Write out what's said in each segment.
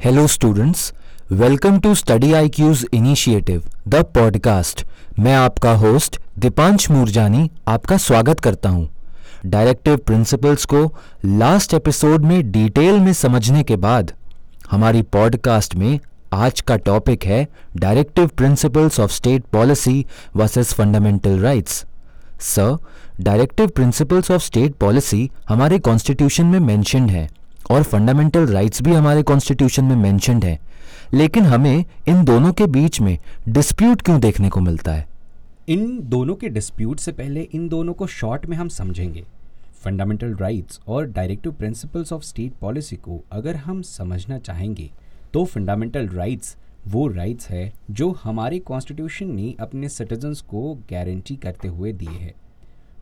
Hello, students. Welcome to Study IQ's initiative the podcast मैं आपका host Deepansh Moorjani आपका स्वागत करता हूँ। डायरेक्टिव प्रिंसिपल्स को लास्ट एपिसोड में डिटेल में समझने के बाद हमारी पॉडकास्ट में आज का टॉपिक है directive principles of state policy versus fundamental rights sir directive principles of state policy हमारे कॉन्स्टिट्यूशन में मेंशन्ड है और फंडामेंटल राइट्स भी हमारे कॉन्स्टिट्यूशन में मेंशन्ड है। लेकिन हमें इन दोनों के बीच में डिस्प्यूट क्यों देखने को मिलता है? इन दोनों के डिस्प्यूट से पहले इन दोनों को शॉर्ट में हम समझेंगे। फंडामेंटल राइट्स और directive principles of state policy को अगर हम समझना चाहेंगे तो फंडामेंटल राइट्स वो राइट्स है जो हमारे कॉन्स्टिट्यूशन ने अपने सिटीजन्स को गारंटी करते हुए दिए हैं।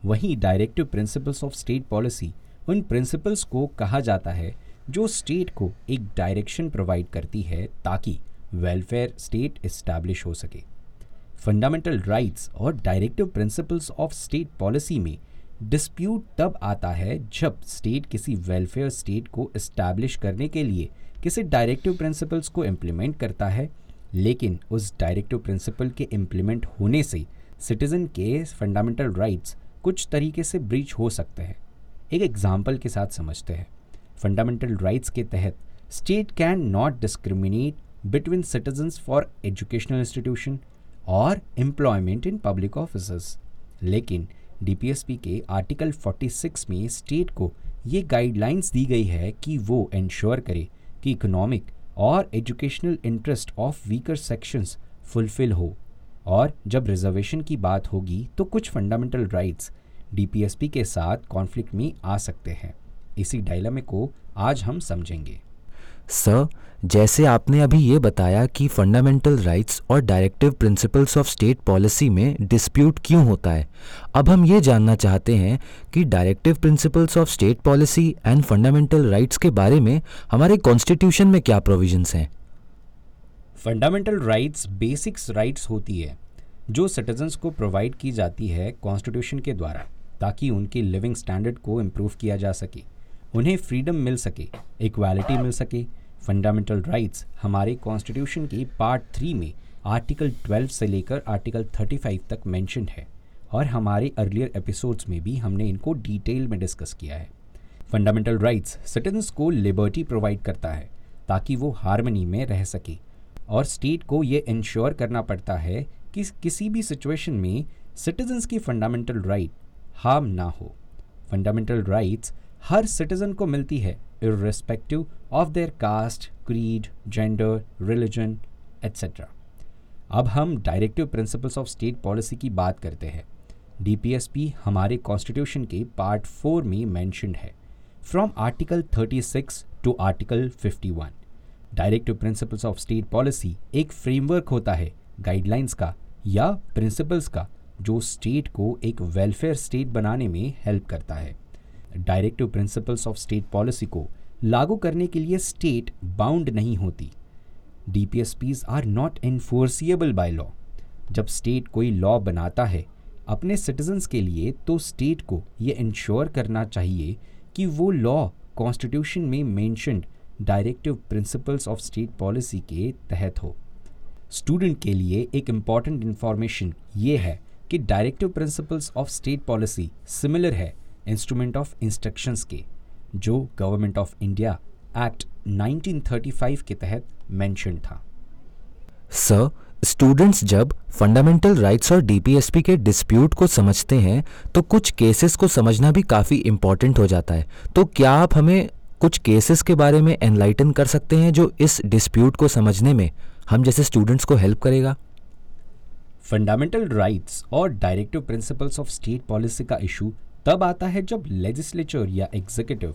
वहीं directive principles of state policy उन प्रिंसिपल्स को कहा जाता है जो स्टेट को एक डायरेक्शन प्रोवाइड करती है ताकि वेलफेयर स्टेट इस्टेब्लिश हो सके। फंडामेंटल राइट्स और directive principles of state policy में डिस्प्यूट तब आता है जब स्टेट किसी वेलफेयर स्टेट को इस्टेब्लिश करने के लिए किसी डायरेक्टिव प्रिंसिपल्स को इम्प्लीमेंट करता है, लेकिन उस डायरेक्टिव प्रिंसिपल के इम्प्लीमेंट होने से सिटीज़न के फंडामेंटल राइट्स कुछ तरीके से ब्रीच हो सकते हैं। एक एग्ज़ाम्पल के साथ समझते हैं। फंडामेंटल राइट्स के तहत state can not discriminate between citizens for educational institution और एम्प्लॉयमेंट इन पब्लिक ऑफ़िस लेकिन डीपीएसपी के आर्टिकल 46 में स्टेट को ये गाइडलाइंस दी गई है कि वो इंश्योर करे कि इकोनॉमिक और educational interest of weaker sections fulfil हो। और जब रिजर्वेशन की बात होगी तो कुछ फंडामेंटल राइट्स डीपीएसपी के साथ कॉन्फ्लिक्ट में आ सकते हैं। इसी डायलमे को आज हम समझेंगे। सर जैसे आपने अभी ये बताया कि फंडामेंटल राइट्स और directive principles of state policy में डिस्प्यूट क्यों होता है अब हम ये जानना चाहते हैं कि directive principles of state policy and fundamental rights के बारे में हमारे कॉन्स्टिट्यूशन में क्या प्रोविजंस हैं? फंडामेंटल राइट्स बेसिक्स राइट्स होती है जो सिटीजन्स को प्रोवाइड की जाती है कॉन्स्टिट्यूशन के द्वारा। ताकि उनकी लिविंग स्टैंडर्ड को इम्प्रूव किया जा सके। उन्हें फ्रीडम मिल सके इक्वालिटी मिल सके। फंडामेंटल राइट्स हमारे कॉन्स्टिट्यूशन की पार्ट थ्री में आर्टिकल 12 से लेकर आर्टिकल 35 तक मेंशन है और हमारे अर्लियर एपिसोड्स में भी हमने इनको डिटेल में डिस्कस किया है। फंडामेंटल राइट्स सिटीजन्स को लिबर्टी प्रोवाइड करता है ताकि वो हारमनी में रह सके और स्टेट को ये इंश्योर करना पड़ता है कि किसी भी सिचुएशन में सिटीजन्स की फंडामेंटल राइट हार्म ना हो। फंडामेंटल राइट्स हर सिटीजन को मिलती है irrespective of their caste creed gender religion etcetera अब हम directive principles of state policy की बात करते हैं। डीपीएसपी हमारे कॉन्स्टिट्यूशन के पार्ट फोर में मैंशनड है। From article 36 to article 51 directive principles of state policy एक फ्रेमवर्क होता है गाइडलाइंस का या प्रिंसिपल्स का। जो स्टेट को एक वेलफेयर स्टेट बनाने में हेल्प करता है। Directive principles of state policy को लागू करने के लिए स्टेट बाउंड नहीं होती। DPSPs are not enforceable by law जब स्टेट कोई लॉ बनाता है अपने सिटीजन्स के लिए तो स्टेट को ये इंश्योर करना चाहिए कि वो लॉ कॉन्स्टिट्यूशन में mentioned directive principles of state policy के तहत हो। स्टूडेंट के लिए एक इंपॉर्टेंट इन्फॉर्मेशन ये है कि directive principles of state policy similar है इंस्ट्रूमेंट ऑफ़ इंस्ट्रक्शंस के, जो गवर्नमेंट ऑफ़ इंडिया एक्ट 1935 के तहत मेंशन था। सर स्टूडेंट्स जब फंडामेंटल राइट्स और डीपीएसपी के डिस्प्यूट को समझते हैं तो कुछ केसेस को समझना भी काफ़ी इंपॉर्टेंट हो जाता है। तो क्या आप हमें कुछ केसेस के बारे में एनलाइटन कर सकते हैं जो इस डिस्प्यूट को समझने में हम जैसे स्टूडेंट्स को हेल्प करेगा? फंडामेंटल राइट्स और directive principles of state policy का इशू तब आता है जब लेजिस्लेचर या एग्जीक्यूटिव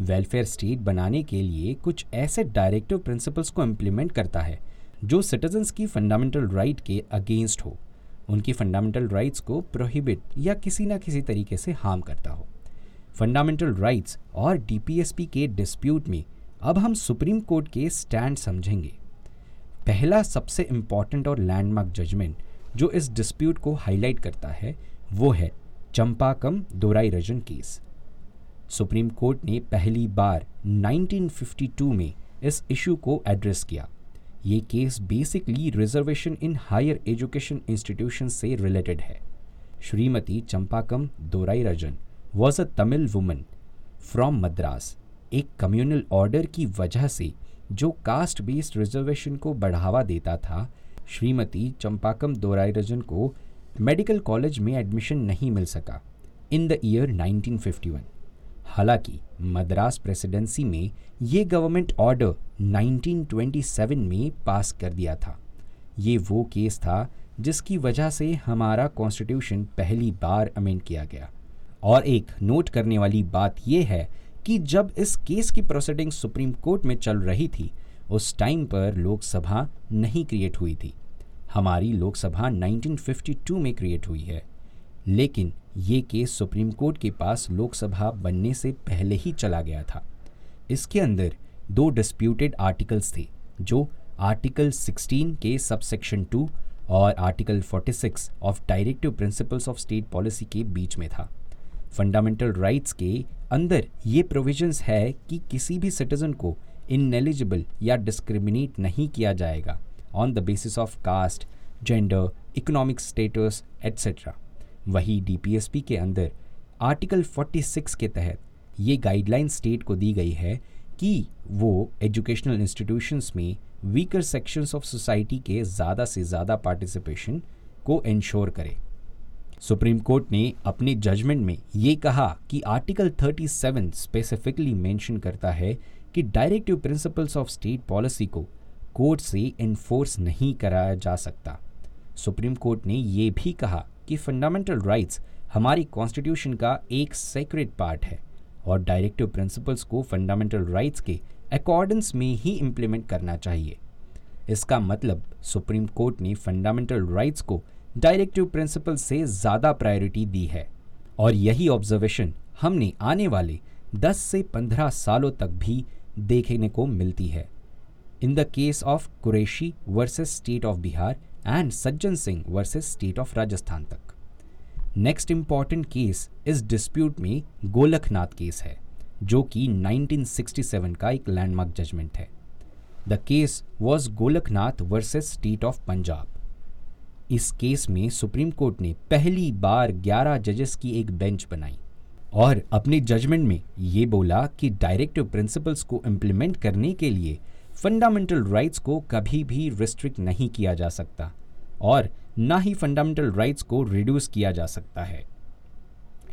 वेलफेयर स्टेट बनाने के लिए कुछ ऐसे डायरेक्टिव प्रिंसिपल्स को इम्प्लीमेंट करता है जो सिटीजन्स की फंडामेंटल राइट के अगेंस्ट हो। उनकी फंडामेंटल राइट्स को प्रोहिबिट या किसी न किसी तरीके से हार्म करता हो। फंडामेंटल राइट्स और डीपीएसपी के डिस्प्यूट में अब हम सुप्रीम कोर्ट के स्टैंड समझेंगे। पहला सबसे इंपॉर्टेंट और लैंडमार्क जजमेंट जो इस डिस्प्यूट को हाईलाइट करता है, वो है Champakam Dorai Rajan case. Supreme Court ने पहली बार 1952 में इस इशू को एड्रेस किया। ये case basically reservation in higher education institution से रिलेटेड है। Shrimati Champakam Dorairajan was a Tamil woman from Madras एक कम्युनल ऑर्डर की वजह से जो कास्ट बेस्ड रिजर्वेशन को बढ़ावा देता था श्रीमती चंपाकम दोराईरजन को मेडिकल कॉलेज में एडमिशन नहीं मिल सका। इन द ईयर 1951 हालाँकि, मद्रास प्रेसिडेंसी में ये गवर्नमेंट ऑर्डर 1927 में पास कर दिया था। ये वो केस था जिसकी वजह से हमारा कॉन्स्टिट्यूशन पहली बार अमेंड किया गया। और एक नोट करने वाली बात यह है कि जब इस केस की प्रोसीडिंग सुप्रीम कोर्ट में चल रही थी उस टाइम पर लोकसभा नहीं क्रिएट हुई थी। हमारी लोकसभा 1952 में क्रिएट हुई है। लेकिन ये केस सुप्रीम कोर्ट के पास लोकसभा बनने से पहले ही चला गया था। इसके अंदर दो डिस्प्यूटेड आर्टिकल्स थे, जो आर्टिकल 16 के सबसेक्शन 2 और article 46 of directive principles of state policy के बीच में था। फंडामेंटल राइट्स के अंदर ये प्रोविजंस है कि किसी भी सिटीजन को इनएलिजिबल या डिस्क्रिमिनेट नहीं किया जाएगा on the basis of caste gender economic status etcetera वही डीपीएसपी के अंदर आर्टिकल 46 के तहत ये गाइडलाइन स्टेट को दी गई है कि वो एजुकेशनल इंस्टीट्यूशंस में वीकर सेक्शंस ऑफ़ सोसाइटी के ज़्यादा से ज़्यादा पार्टिसिपेशन को इंश्योर करे। सुप्रीम कोर्ट ने अपने जजमेंट में ये कहा कि आर्टिकल 37 स्पेसिफिकली मेंशन करता है कि directive principles of state policy को कोर्ट से इन्फोर्स नहीं कराया जा सकता। सुप्रीम कोर्ट ने ये भी कहा कि फंडामेंटल राइट्स हमारी कॉन्स्टिट्यूशन का एक सेक्रेट पार्ट है और डायरेक्टिव प्रिंसिपल्स को फंडामेंटल राइट्स के अकॉर्डेंस में ही इम्प्लीमेंट करना चाहिए। इसका मतलब सुप्रीम कोर्ट ने फंडामेंटल राइट्स को डायरेक्टिव प्रिंसिपल से ज़्यादा प्रायोरिटी दी है। और यही ऑब्जर्वेशन हमने आने वाले 10 से 15 सालों तक भी देखने को मिलती है। In the case of Qureshi versus state of Bihar and Sajjan Singh versus state of Rajasthan तक। नेक्स्ट इंपॉर्टेंट केस इस डिस्प्यूट में गोलखनाथ केस है, जो कि 1967 का एक लैंडमार्क जजमेंट है। The case was Golaknath versus state of Punjab इस केस में सुप्रीम कोर्ट ने पहली बार 11 जजेस की एक बेंच बनाई। और अपने जजमेंट में ये बोला कि डायरेक्टिव प्रिंसिपल्स को इम्प्लीमेंट करने के लिए फंडामेंटल राइट्स को कभी भी रिस्ट्रिक्ट नहीं किया जा सकता और ना ही फंडामेंटल राइट्स को रिड्यूस किया जा सकता है।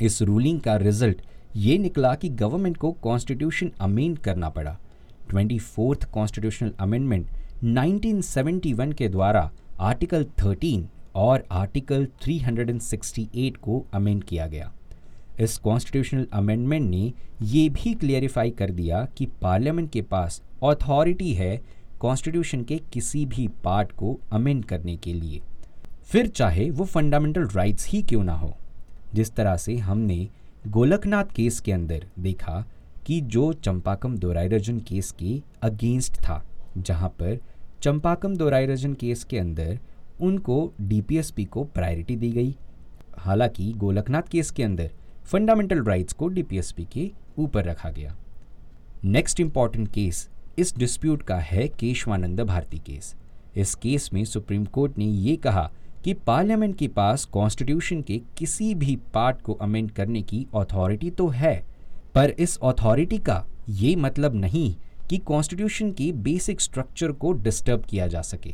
इस रूलिंग का रिज़ल्ट ये निकला कि गवर्नमेंट को कॉन्स्टिट्यूशन अमेंड करना पड़ा। ट्वेंटी फोर्थ कॉन्स्टिट्यूशनल अमेंडमेंट 1971 के द्वारा आर्टिकल 13 और आर्टिकल 368 को अमेंड किया गया। इस कॉन्स्टिट्यूशनल अमेंडमेंट ने ये भी क्लियरिफाई कर दिया कि पार्लियामेंट के पास अथॉरिटी है कॉन्स्टिट्यूशन के किसी भी पार्ट को अमेंड करने के लिए। फिर चाहे वो फंडामेंटल राइट्स ही क्यों ना हो। जिस तरह से हमने गोलकनाथ केस के अंदर देखा कि जो चंपाकम दोराइरजन केस के अगेंस्ट था, जहाँ पर चंपाकम दोराइरजन केस के अंदर उनको डीपीएसपी को प्रायोरिटी दी गई। हालाँकि गोलकनाथ केस के अंदर फंडामेंटल राइट्स को डीपीएसपी के ऊपर रखा गया। नेक्स्ट इंपॉर्टेंट केस इस डिस्प्यूट का है केशवानंद भारती केस। इस केस में सुप्रीम कोर्ट ने ये कहा कि पार्लियामेंट के पास कॉन्स्टिट्यूशन के किसी भी पार्ट को अमेंड करने की अथॉरिटी तो है, पर इस अथॉरिटी का ये मतलब नहीं कि कॉन्स्टिट्यूशन के बेसिक स्ट्रक्चर को डिस्टर्ब किया जा सके।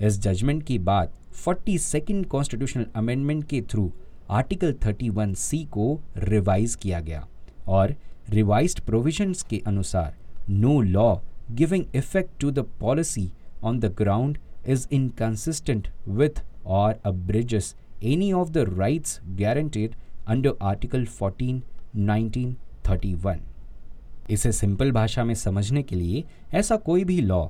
इस जजमेंट के बाद फोर्टी सेकेंड कॉन्स्टिट्यूशनल अमेंडमेंट के थ्रू आर्टिकल 31 सी को रिवाइज किया गया और रिवाइज्ड प्रोविजंस के अनुसार no law giving effect to the policy on the ground is inconsistent with और abridges any of the rights guaranteed under Article 14, 1931. इसे simple भाषा में समझने के लिए ऐसा कोई भी लॉ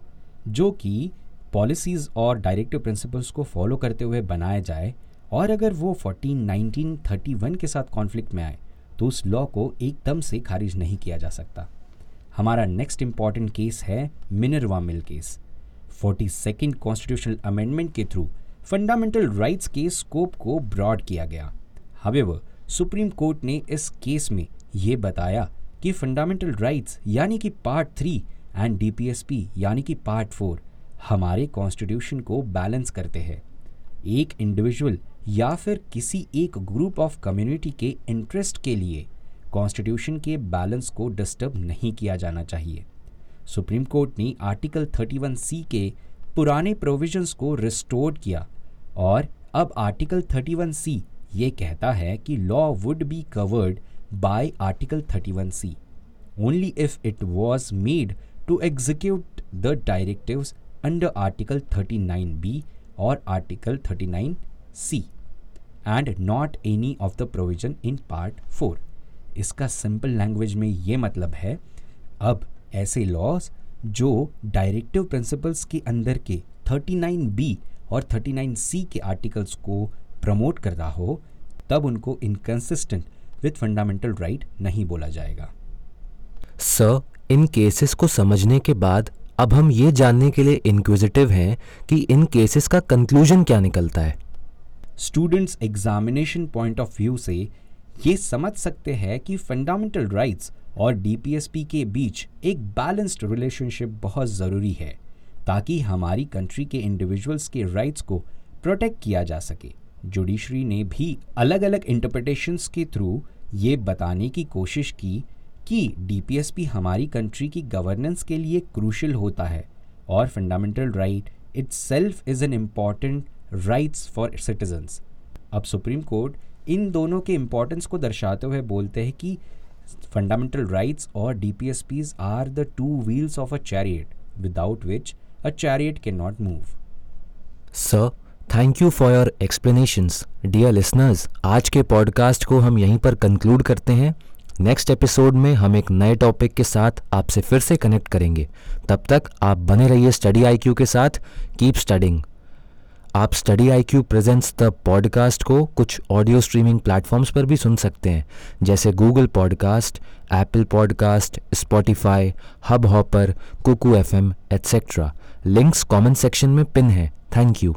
जो कि पॉलिसीज़ और डायरेक्टिव प्रिंसिपल्स को फॉलो करते हुए बनाया जाए और अगर वो 14 1931 के साथ कॉन्फ्लिक्ट में आए तो उस लॉ को एकदम से खारिज नहीं किया जा सकता। हमारा नेक्स्ट इंपॉर्टेंट केस है Minerva mill case forty second constitutional amendment के थ्रू फंडामेंटल राइट्स के स्कोप को ब्रॉड किया गया। हवेवर सुप्रीम कोर्ट ने इस केस में ये बताया कि फंडामेंटल राइट्स यानी कि पार्ट थ्री एंड डीपीएसपी यानी कि पार्ट फोर हमारे कॉन्स्टिट्यूशन को बैलेंस करते हैं। एक इंडिविजुअल या फिर किसी एक ग्रुप ऑफ़ कम्युनिटी के इंटरेस्ट के लिए कॉन्स्टिट्यूशन के बैलेंस को डिस्टर्ब नहीं किया जाना चाहिए। सुप्रीम कोर्ट ने आर्टिकल 31 सी के पुराने प्रोविजंस को रिस्टोर किया और अब आर्टिकल 31 सी ये कहता है कि law would be covered by article 31 C only if it was made to execute the directives under article 39 B और article 39 C and not any of the provision in part four इसका simple language में ये मतलब है, अब ऐसे laws जो directive principles के अंदर के 39 बी और 39 सी के आर्टिकल्स को प्रमोट कर रहा हो, तब उनको इनकन्सिस्टेंट विथ फंडामेंटल राइट नहीं बोला जाएगा। सर इन केसेस को समझने के बाद अब हम ये जानने के लिए इंक्विजिटिव हैं कि इन केसेस का कंक्लूजन क्या निकलता है। Students examination point of view से ये समझ सकते हैं कि फंडामेंटल राइट्स और डीपीएसपी के बीच एक बैलेंस्ड रिलेशनशिप बहुत ज़रूरी है, ताकि हमारी कंट्री के इंडिविजुअल्स के राइट्स को प्रोटेक्ट किया जा सके। जुडिशरी ने भी अलग अलग इंटरप्रिटेशंस के थ्रू ये बताने की कोशिश की कि डीपीएसपी हमारी कंट्री की गवर्नेंस के लिए क्रूशल होता है और fundamental right itself is an important rights for citizens अब सुप्रीम कोर्ट इन दोनों के इम्पोर्टेंस को दर्शाते हुए बोलते हैं कि फंडामेंटल राइट्स और D P S Ps are the two wheels of a chariot without which a chariot can not move sir thank you for your explanations dear listeners आज के पॉडकास्ट को हम यहीं पर कंक्लूड करते हैं। नेक्स्ट एपिसोड में हम एक नए टॉपिक के साथ आपसे फिर से कनेक्ट करेंगे। तब तक आप बने रहिए स्टडी आईक्यू के साथ। कीप स्टडिंग आप study I Q presents the podcast को कुछ ऑडियो स्ट्रीमिंग प्लेटफॉर्म्स पर भी सुन सकते हैं। जैसे Google podcast Apple podcast Spotify Hubhopper Kuku F M etcetera links comment section में पिन है। Thank you